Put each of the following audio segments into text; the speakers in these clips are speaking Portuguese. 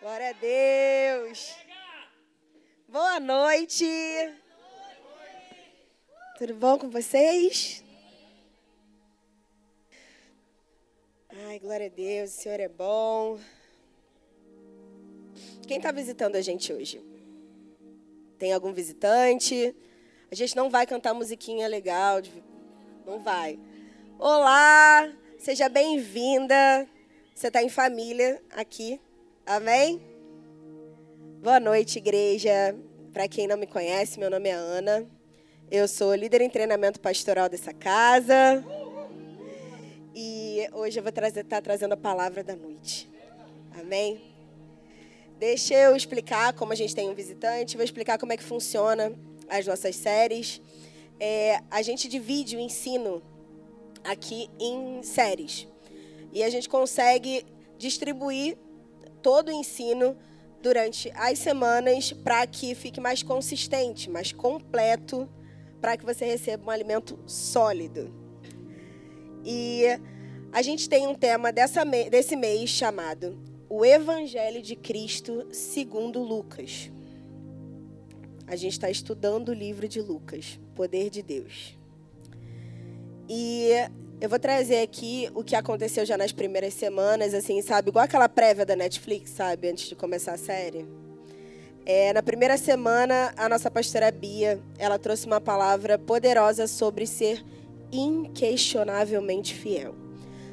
Glória a Deus. Boa noite. Tudo bom com vocês? Ai, glória a Deus, o Senhor é bom. Quem está visitando a gente hoje? Tem algum visitante? A gente não vai cantar musiquinha legal, não vai. Olá, seja bem-vinda. Você está em família aqui Amém? Boa noite, igreja. Para quem não me conhece, meu nome é Ana. Eu sou líder em treinamento pastoral dessa casa. E hoje eu vou estar tá trazendo a palavra da noite. Amém? Deixa eu explicar como a gente tem um visitante, vou explicar como é que funciona as nossas séries. É, a gente divide o ensino aqui em séries. E a gente consegue distribuir todo o ensino durante as semanas para que fique mais consistente, mais completo, para que você receba um alimento sólido. E a gente tem um tema dessa, desse mês chamado O Evangelho de Cristo segundo Lucas. A gente está estudando o livro de Lucas, Poder de Deus. E eu vou trazer aqui o que aconteceu já nas primeiras semanas, assim, sabe? Igual aquela prévia da Netflix, sabe? Antes de começar a série. É, na primeira semana, a nossa pastora Bia, ela trouxe uma palavra poderosa sobre ser inquestionavelmente fiel.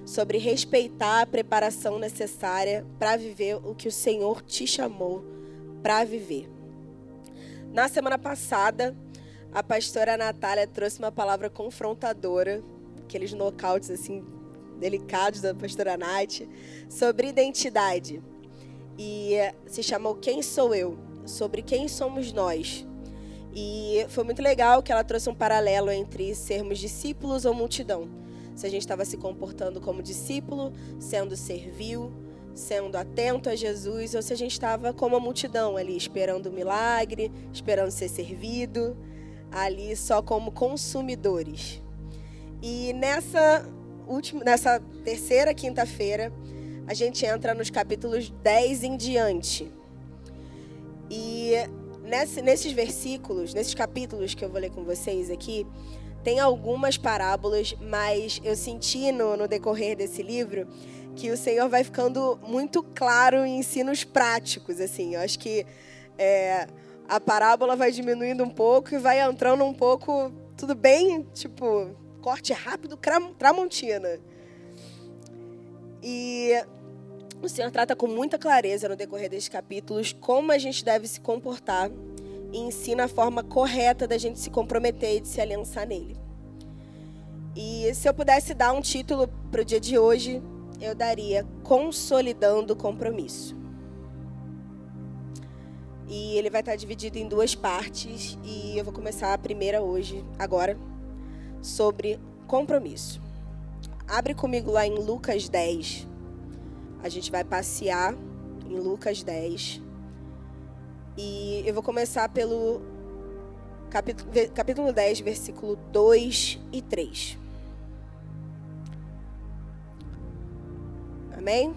Sobre respeitar a preparação necessária para viver o que o Senhor te chamou para viver. Na semana passada, a pastora Natália trouxe uma palavra confrontadora aqueles nocautes assim delicados da pastora Nath, sobre identidade. E se chamou Quem Sou Eu? Sobre quem somos nós. E foi muito legal que ela trouxe um paralelo entre sermos discípulos ou multidão. Se a gente estava se comportando como discípulo, sendo servil, sendo atento a Jesus, ou se a gente estava como a multidão ali, esperando o milagre, esperando ser servido, ali só como consumidores. E nessa última, nessa terceira quinta-feira, a gente entra nos capítulos 10 em diante. E nesse, nesses versículos, nesses capítulos que eu vou ler com vocês aqui, tem algumas parábolas, mas eu senti no, no decorrer desse livro que o Senhor vai ficando muito claro em ensinos práticos, assim. Eu acho que é, a parábola vai diminuindo um pouco e vai entrando um pouco, tudo bem, tipo, corte rápido Tramontina. E o Senhor trata com muita clareza no decorrer desses capítulos como a gente deve se comportar e ensina a forma correta da gente se comprometer e de se aliançar nele. E se eu pudesse dar um título para o dia de hoje, eu daria Consolidando o Compromisso. E ele vai estar dividido em duas partes e eu vou começar a primeira hoje, agora sobre compromisso. Abre comigo lá em Lucas 10. A gente vai passear em Lucas 10. E eu vou começar pelo capítulo, capítulo 10, versículo 2 e 3. Amém?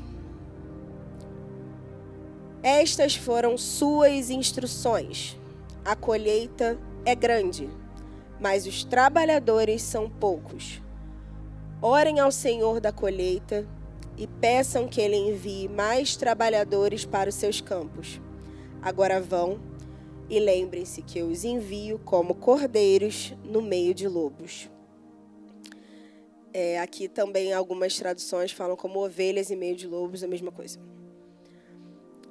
Estas foram suas instruções. A colheita é grande mas os trabalhadores são poucos. Orem ao Senhor da colheita e peçam que ele envie mais trabalhadores para os seus campos. Agora vão e lembrem-se que eu os envio como cordeiros no meio de lobos. É, aqui também algumas traduções falam como ovelhas em meio de lobos, a mesma coisa.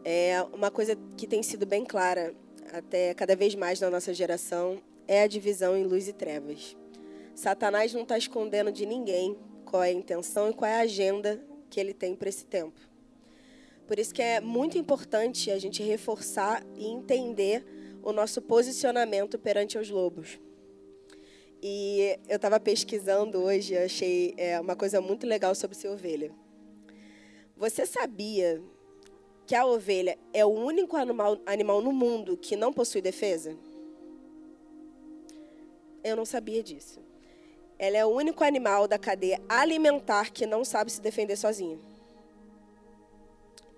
É uma coisa que tem sido bem clara até cada vez mais na nossa geração é a divisão em luz e trevas. Satanás não está escondendo de ninguém qual é a intenção e qual é a agenda que ele tem para esse tempo. Por isso que é muito importante a gente reforçar e entender o nosso posicionamento perante os lobos. E eu estava pesquisando hoje, achei é, uma coisa muito legal sobre ser ovelha. Você sabia que a ovelha é o único animal, animal no mundo que não possui defesa? Eu não sabia disso. Ela é o único animal da cadeia alimentar que não sabe se defender sozinho.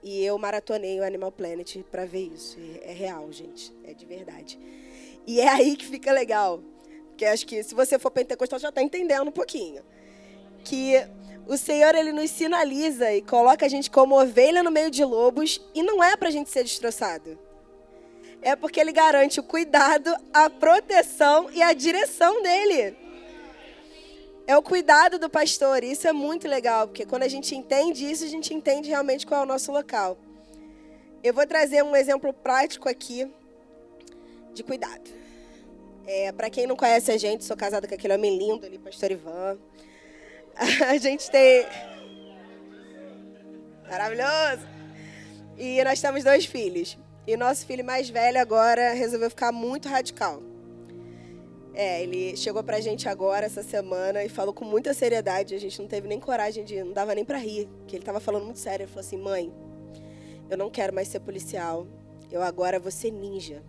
E eu maratonei o Animal Planet para ver isso. É real, gente. É de verdade. E é aí que fica legal. Porque acho que se você for pentecostal já está entendendo um pouquinho. Que o Senhor ele nos sinaliza e coloca a gente como ovelha no meio de lobos e não é para a gente ser destroçado. É porque ele garante o cuidado, a proteção e a direção dele. É o cuidado do pastor. Isso é muito legal, porque quando a gente entende isso, a gente entende realmente qual é o nosso local. Eu vou trazer um exemplo prático aqui de cuidado. É, Para quem não conhece a gente, sou casada com aquele homem lindo ali, pastor Ivan. A gente tem. Maravilhoso! E nós temos dois filhos. E nosso filho mais velho agora resolveu ficar muito radical. É, ele chegou pra gente agora, essa semana, e falou com muita seriedade. A gente não teve nem coragem de. Não dava nem pra rir, que ele tava falando muito sério. Ele falou assim: mãe, eu não quero mais ser policial. Eu agora vou ser ninja.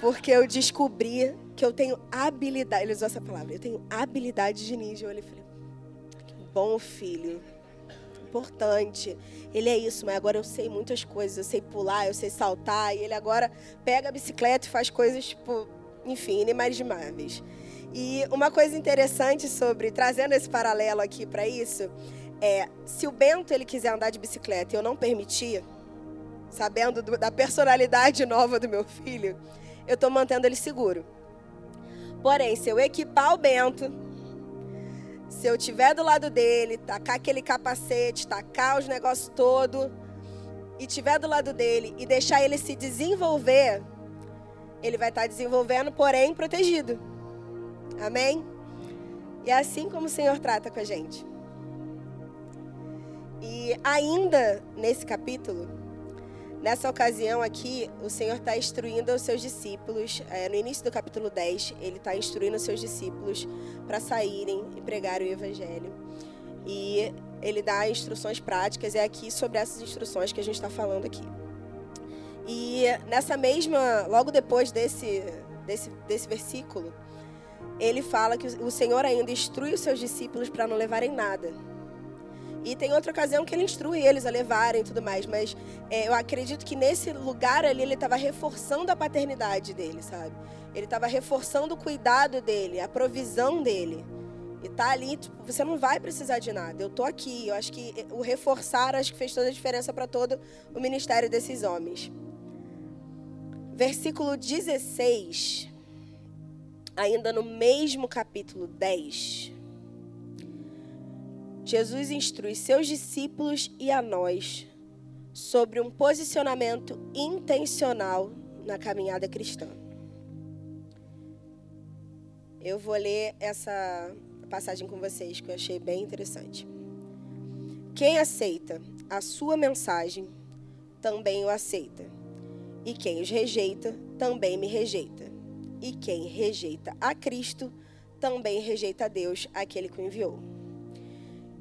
Porque eu descobri que eu tenho habilidade. Ele usou essa palavra. Eu tenho habilidade de ninja. Eu olhei e falei: que bom filho. Importante. Ele é isso, mas agora eu sei muitas coisas. Eu sei pular, eu sei saltar. E ele agora pega a bicicleta e faz coisas, tipo, enfim, inimagináveis. E uma coisa interessante sobre, trazendo esse paralelo aqui para isso, é, se o Bento ele quiser andar de bicicleta e eu não permitir, sabendo do, da personalidade nova do meu filho, eu estou mantendo ele seguro. Porém, se eu equipar o Bento, se eu tiver do lado dele, tacar aquele capacete, tacar os negócios todo, e tiver do lado dele e deixar ele se desenvolver, ele vai estar desenvolvendo, porém protegido. Amém? E é assim como o Senhor trata com a gente. E ainda nesse capítulo, nessa ocasião aqui, o Senhor está instruindo os seus discípulos. É, no início do capítulo 10, ele está instruindo os seus discípulos para saírem e pregarem o Evangelho. E ele dá instruções práticas, é aqui sobre essas instruções que a gente está falando aqui. E nessa mesma, logo depois desse, desse, desse versículo, ele fala que o Senhor ainda instrui os seus discípulos para não levarem nada. E tem outra ocasião que ele instrui eles a levarem e tudo mais, mas é, eu acredito que nesse lugar ali ele estava reforçando a paternidade dele, sabe? Ele estava reforçando o cuidado dele, a provisão dele. E tá ali, tipo, você não vai precisar de nada. Eu tô aqui. Eu acho que o reforçar acho que fez toda a diferença para todo o ministério desses homens versículo 16, ainda no mesmo capítulo 10, Jesus instrui seus discípulos e a nós sobre um posicionamento intencional na caminhada cristã. Eu vou ler essa passagem com vocês que eu achei bem interessante. Quem aceita a sua mensagem também o aceita e quem os rejeita, também me rejeita. E quem rejeita a Cristo, também rejeita a Deus, aquele que o enviou.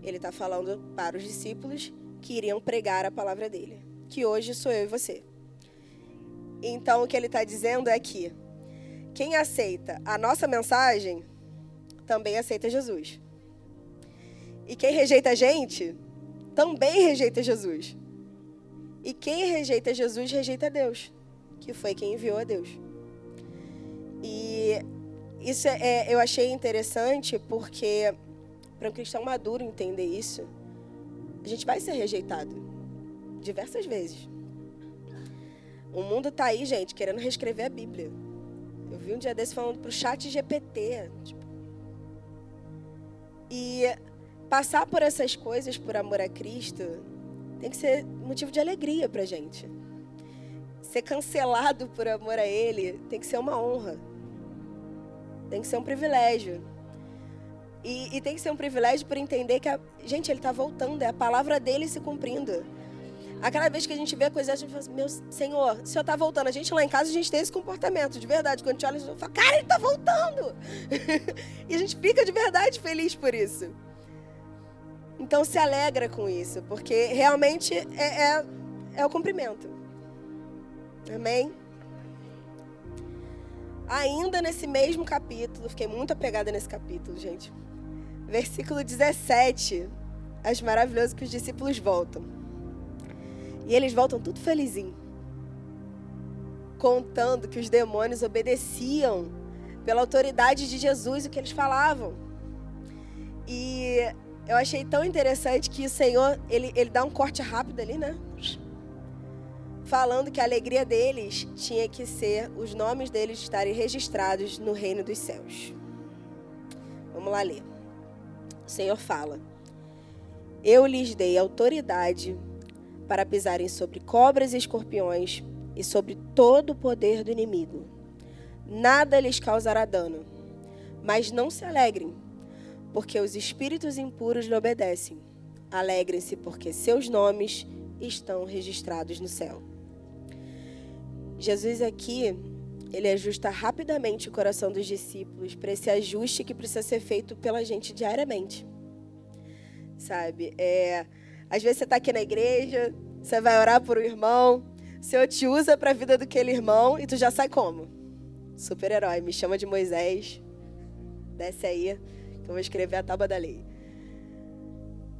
Ele está falando para os discípulos que iriam pregar a palavra dele, que hoje sou eu e você. Então, o que ele está dizendo é que quem aceita a nossa mensagem, também aceita Jesus. E quem rejeita a gente, também rejeita Jesus. E quem rejeita Jesus, rejeita Deus, que foi quem enviou a Deus. E isso é, eu achei interessante porque para um cristão maduro entender isso, a gente vai ser rejeitado diversas vezes. O mundo está aí, gente, querendo reescrever a Bíblia. Eu vi um dia desse falando para o chat GPT. Tipo, e passar por essas coisas por amor a Cristo tem que ser motivo de alegria para gente. Ser cancelado por amor a Ele tem que ser uma honra. Tem que ser um privilégio. E, e tem que ser um privilégio por entender que, a, gente, Ele está voltando, é a palavra dele se cumprindo. Aquela vez que a gente vê a coisa, a gente fala assim, meu Senhor, o Senhor está voltando. A gente lá em casa, a gente tem esse comportamento, de verdade. Quando a gente olha, a gente fala, cara, Ele está voltando. e a gente fica de verdade feliz por isso. Então se alegra com isso, porque realmente é, é, é o cumprimento. Amém? Ainda nesse mesmo capítulo, fiquei muito apegada nesse capítulo, gente. Versículo 17. Acho maravilhoso que os discípulos voltam. E eles voltam tudo felizinho, contando que os demônios obedeciam pela autoridade de Jesus o que eles falavam. E eu achei tão interessante que o Senhor, ele, ele dá um corte rápido ali, né? Falando que a alegria deles tinha que ser os nomes deles estarem registrados no reino dos céus. Vamos lá ler. Senhor fala: Eu lhes dei autoridade para pisarem sobre cobras e escorpiões e sobre todo o poder do inimigo. Nada lhes causará dano. Mas não se alegrem, porque os espíritos impuros lhe obedecem. Alegrem-se, porque seus nomes estão registrados no céu. Jesus aqui, ele ajusta rapidamente o coração dos discípulos para esse ajuste que precisa ser feito pela gente diariamente. Sabe? É, às vezes você está aqui na igreja, você vai orar por um irmão, o Senhor te usa para a vida daquele irmão e tu já sai como? Super-herói, me chama de Moisés, desce aí que eu vou escrever a tábua da lei.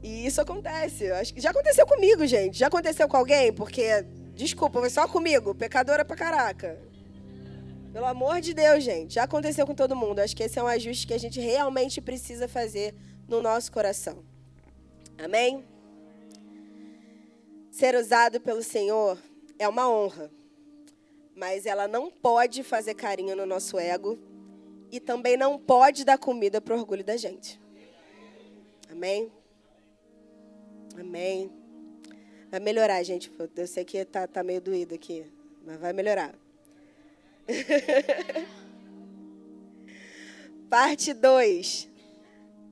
E isso acontece. Acho que já aconteceu comigo, gente. Já aconteceu com alguém? Porque, desculpa, foi só comigo. Pecadora pra caraca. Pelo amor de Deus, gente. Já aconteceu com todo mundo. Acho que esse é um ajuste que a gente realmente precisa fazer no nosso coração. Amém? Ser usado pelo Senhor é uma honra. Mas ela não pode fazer carinho no nosso ego e também não pode dar comida para o orgulho da gente. Amém? Amém. Vai melhorar, gente. Eu sei que tá, tá meio doído aqui, mas vai melhorar. parte 2.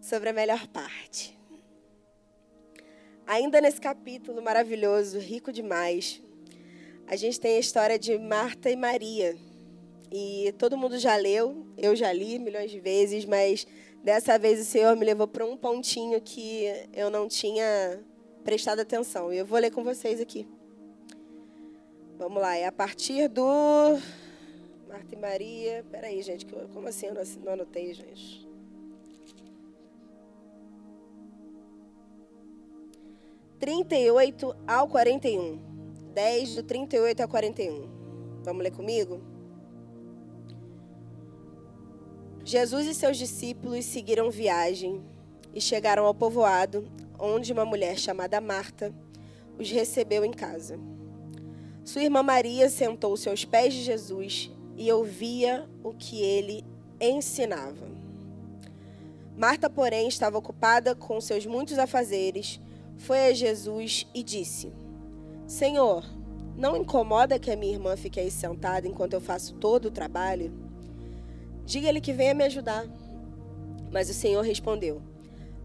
Sobre a melhor parte. Ainda nesse capítulo maravilhoso, rico demais, a gente tem a história de Marta e Maria e todo mundo já leu, eu já li milhões de vezes, mas dessa vez o Senhor me levou para um pontinho que eu não tinha prestado atenção. E eu vou ler com vocês aqui. Vamos lá, é a partir do. Marta e Maria. Peraí, gente, como assim eu não anotei, gente? Trinta e oito ao quarenta e um. Dez do trinta e oito ao quarenta e um. Vamos ler comigo? Jesus e seus discípulos seguiram viagem e chegaram ao povoado, onde uma mulher chamada Marta os recebeu em casa. Sua irmã Maria sentou-se aos pés de Jesus e ouvia o que ele ensinava. Marta, porém, estava ocupada com seus muitos afazeres, foi a Jesus e disse: Senhor, não incomoda que a minha irmã fique aí sentada enquanto eu faço todo o trabalho? Diga-lhe que venha me ajudar. Mas o Senhor respondeu: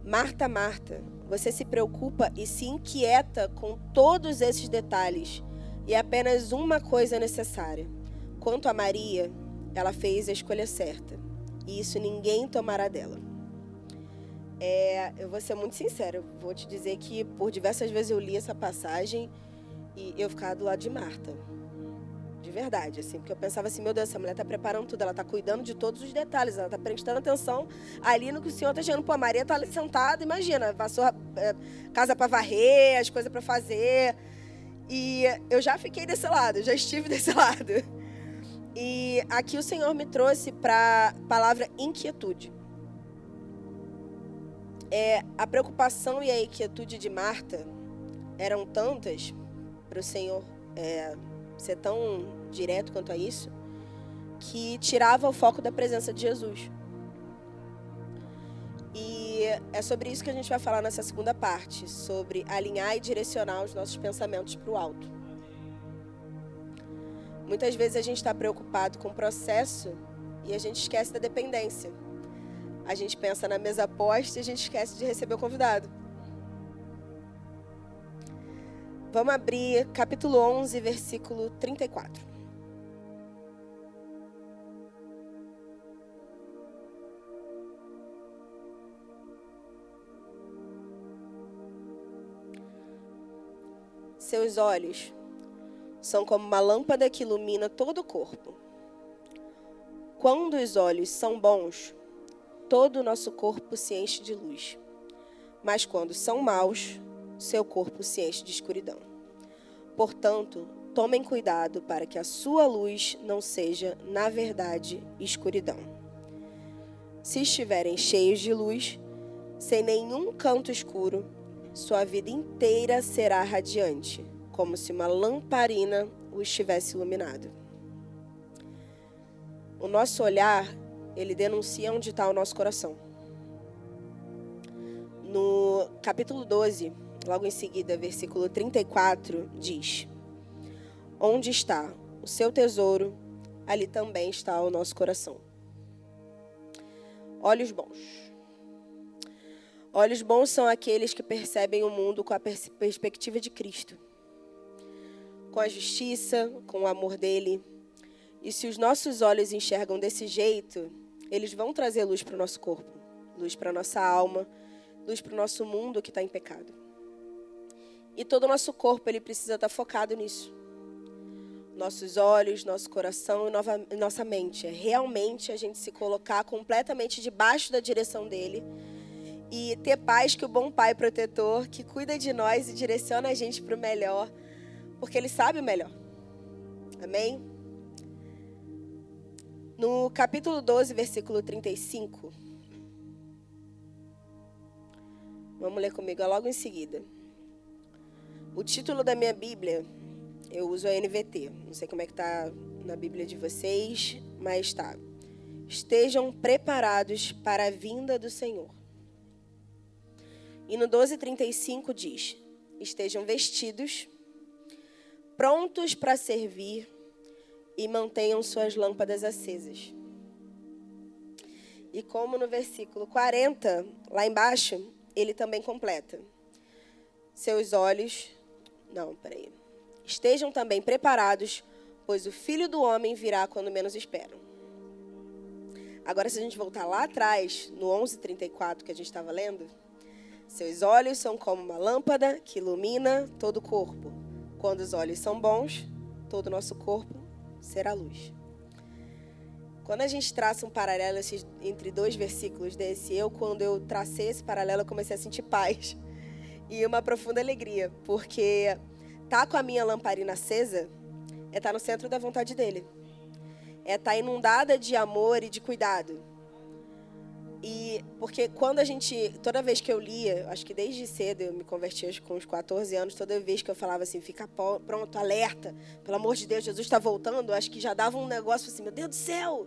Marta, Marta, você se preocupa e se inquieta com todos esses detalhes, e é apenas uma coisa necessária. Quanto a Maria, ela fez a escolha certa, e isso ninguém tomará dela. É, eu vou ser muito sincera, vou te dizer que por diversas vezes eu li essa passagem e eu ficava do lado de Marta de verdade, assim, porque eu pensava assim, meu Deus, essa mulher está preparando tudo, ela está cuidando de todos os detalhes, ela está prestando atenção ali no que o Senhor está dizendo. Pô, a Maria está ali sentada, imagina, passou é, casa para varrer, as coisas para fazer. E eu já fiquei desse lado, já estive desse lado. E aqui o Senhor me trouxe para a palavra inquietude. É, a preocupação e a inquietude de Marta eram tantas para o Senhor é, ser tão direto quanto a isso, que tirava o foco da presença de Jesus. E é sobre isso que a gente vai falar nessa segunda parte, sobre alinhar e direcionar os nossos pensamentos para o alto. Muitas vezes a gente está preocupado com o processo e a gente esquece da dependência. A gente pensa na mesa posta e a gente esquece de receber o convidado. Vamos abrir capítulo 11, versículo 34. Seus olhos são como uma lâmpada que ilumina todo o corpo. Quando os olhos são bons, todo o nosso corpo se enche de luz. Mas quando são maus, seu corpo se enche de escuridão. Portanto, tomem cuidado para que a sua luz não seja, na verdade, escuridão. Se estiverem cheios de luz, sem nenhum canto escuro, sua vida inteira será radiante, como se uma lamparina o estivesse iluminado. O nosso olhar, ele denuncia onde está o nosso coração. No capítulo 12, logo em seguida, versículo 34, diz: Onde está o seu tesouro, ali também está o nosso coração. Olhos bons. Olhos bons são aqueles que percebem o mundo com a pers perspectiva de Cristo, com a justiça, com o amor dele. E se os nossos olhos enxergam desse jeito, eles vão trazer luz para o nosso corpo, luz para a nossa alma, luz para o nosso mundo que está em pecado. E todo o nosso corpo ele precisa estar tá focado nisso. Nossos olhos, nosso coração e nova, nossa mente. É realmente a gente se colocar completamente debaixo da direção dele e ter paz que o bom pai protetor que cuida de nós e direciona a gente para o melhor, porque ele sabe o melhor. Amém? No capítulo 12, versículo 35. Vamos ler comigo é logo em seguida. O título da minha Bíblia, eu uso a NVT. Não sei como é que está na Bíblia de vocês, mas está. Estejam preparados para a vinda do Senhor. E no 12:35 diz: Estejam vestidos, prontos para servir e mantenham suas lâmpadas acesas. E como no versículo 40, lá embaixo, ele também completa: Seus olhos, não, peraí. Estejam também preparados, pois o filho do homem virá quando menos esperam. Agora, se a gente voltar lá atrás, no 11:34 que a gente estava lendo, seus olhos são como uma lâmpada que ilumina todo o corpo. Quando os olhos são bons, todo o nosso corpo será luz. Quando a gente traça um paralelo entre dois versículos desse, eu, quando eu tracei esse paralelo, eu comecei a sentir paz e uma profunda alegria, porque tá com a minha lamparina acesa é estar tá no centro da vontade dele, é estar tá inundada de amor e de cuidado. E porque quando a gente, toda vez que eu lia, acho que desde cedo eu me converti acho, com uns 14 anos, toda vez que eu falava assim, fica pronto, alerta, pelo amor de Deus, Jesus está voltando, acho que já dava um negócio assim, meu Deus do céu,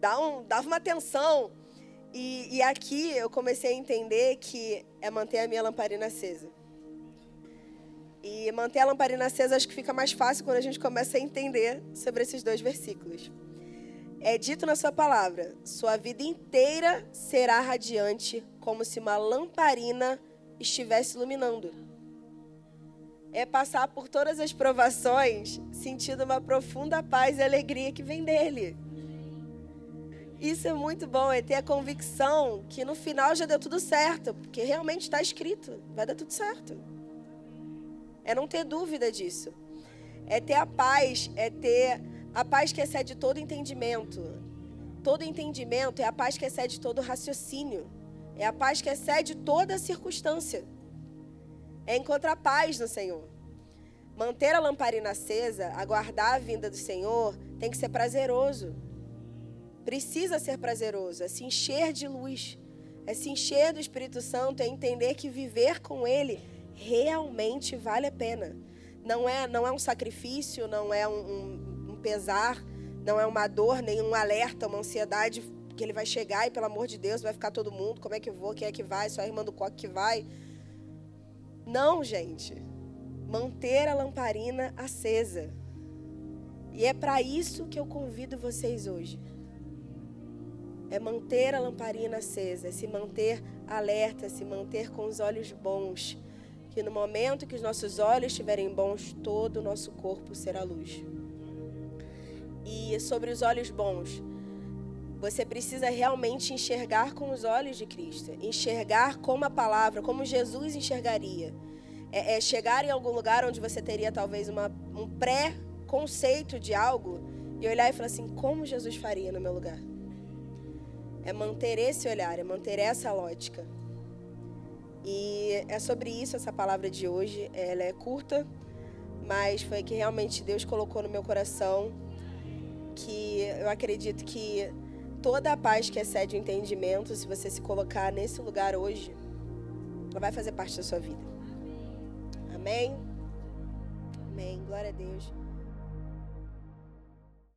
dá um, dava uma atenção. E, e aqui eu comecei a entender que é manter a minha lamparina acesa. E manter a lamparina acesa acho que fica mais fácil quando a gente começa a entender sobre esses dois versículos. É dito na sua palavra: sua vida inteira será radiante, como se uma lamparina estivesse iluminando. É passar por todas as provações, sentindo uma profunda paz e alegria que vem dele. Isso é muito bom, é ter a convicção que no final já deu tudo certo, porque realmente está escrito, vai dar tudo certo. É não ter dúvida disso. É ter a paz, é ter a paz que excede todo entendimento. Todo entendimento é a paz que excede todo raciocínio. É a paz que excede toda circunstância. É encontrar paz no Senhor. Manter a lamparina acesa, aguardar a vinda do Senhor, tem que ser prazeroso. Precisa ser prazeroso, é se encher de luz, é se encher do Espírito Santo, é entender que viver com Ele realmente vale a pena. Não é, não é um sacrifício, não é um, um pesar, não é uma dor, nem um alerta, uma ansiedade que ele vai chegar e, pelo amor de Deus, vai ficar todo mundo. Como é que eu vou? Quem é que vai? Só a irmã do coque que vai? Não, gente. Manter a lamparina acesa. E é para isso que eu convido vocês hoje. É manter a lamparina acesa, é se manter alerta, se manter com os olhos bons. Que no momento que os nossos olhos estiverem bons, todo o nosso corpo será luz e sobre os olhos bons. Você precisa realmente enxergar com os olhos de Cristo, enxergar como a palavra, como Jesus enxergaria. É, é chegar em algum lugar onde você teria talvez uma, um pré-conceito de algo e olhar e falar assim: como Jesus faria no meu lugar? É manter esse olhar, é manter essa lógica. E é sobre isso essa palavra de hoje. Ela é curta, mas foi que realmente Deus colocou no meu coração que eu acredito que toda a paz que excede o entendimento, se você se colocar nesse lugar hoje, ela vai fazer parte da sua vida. Amém? Amém. Glória a Deus.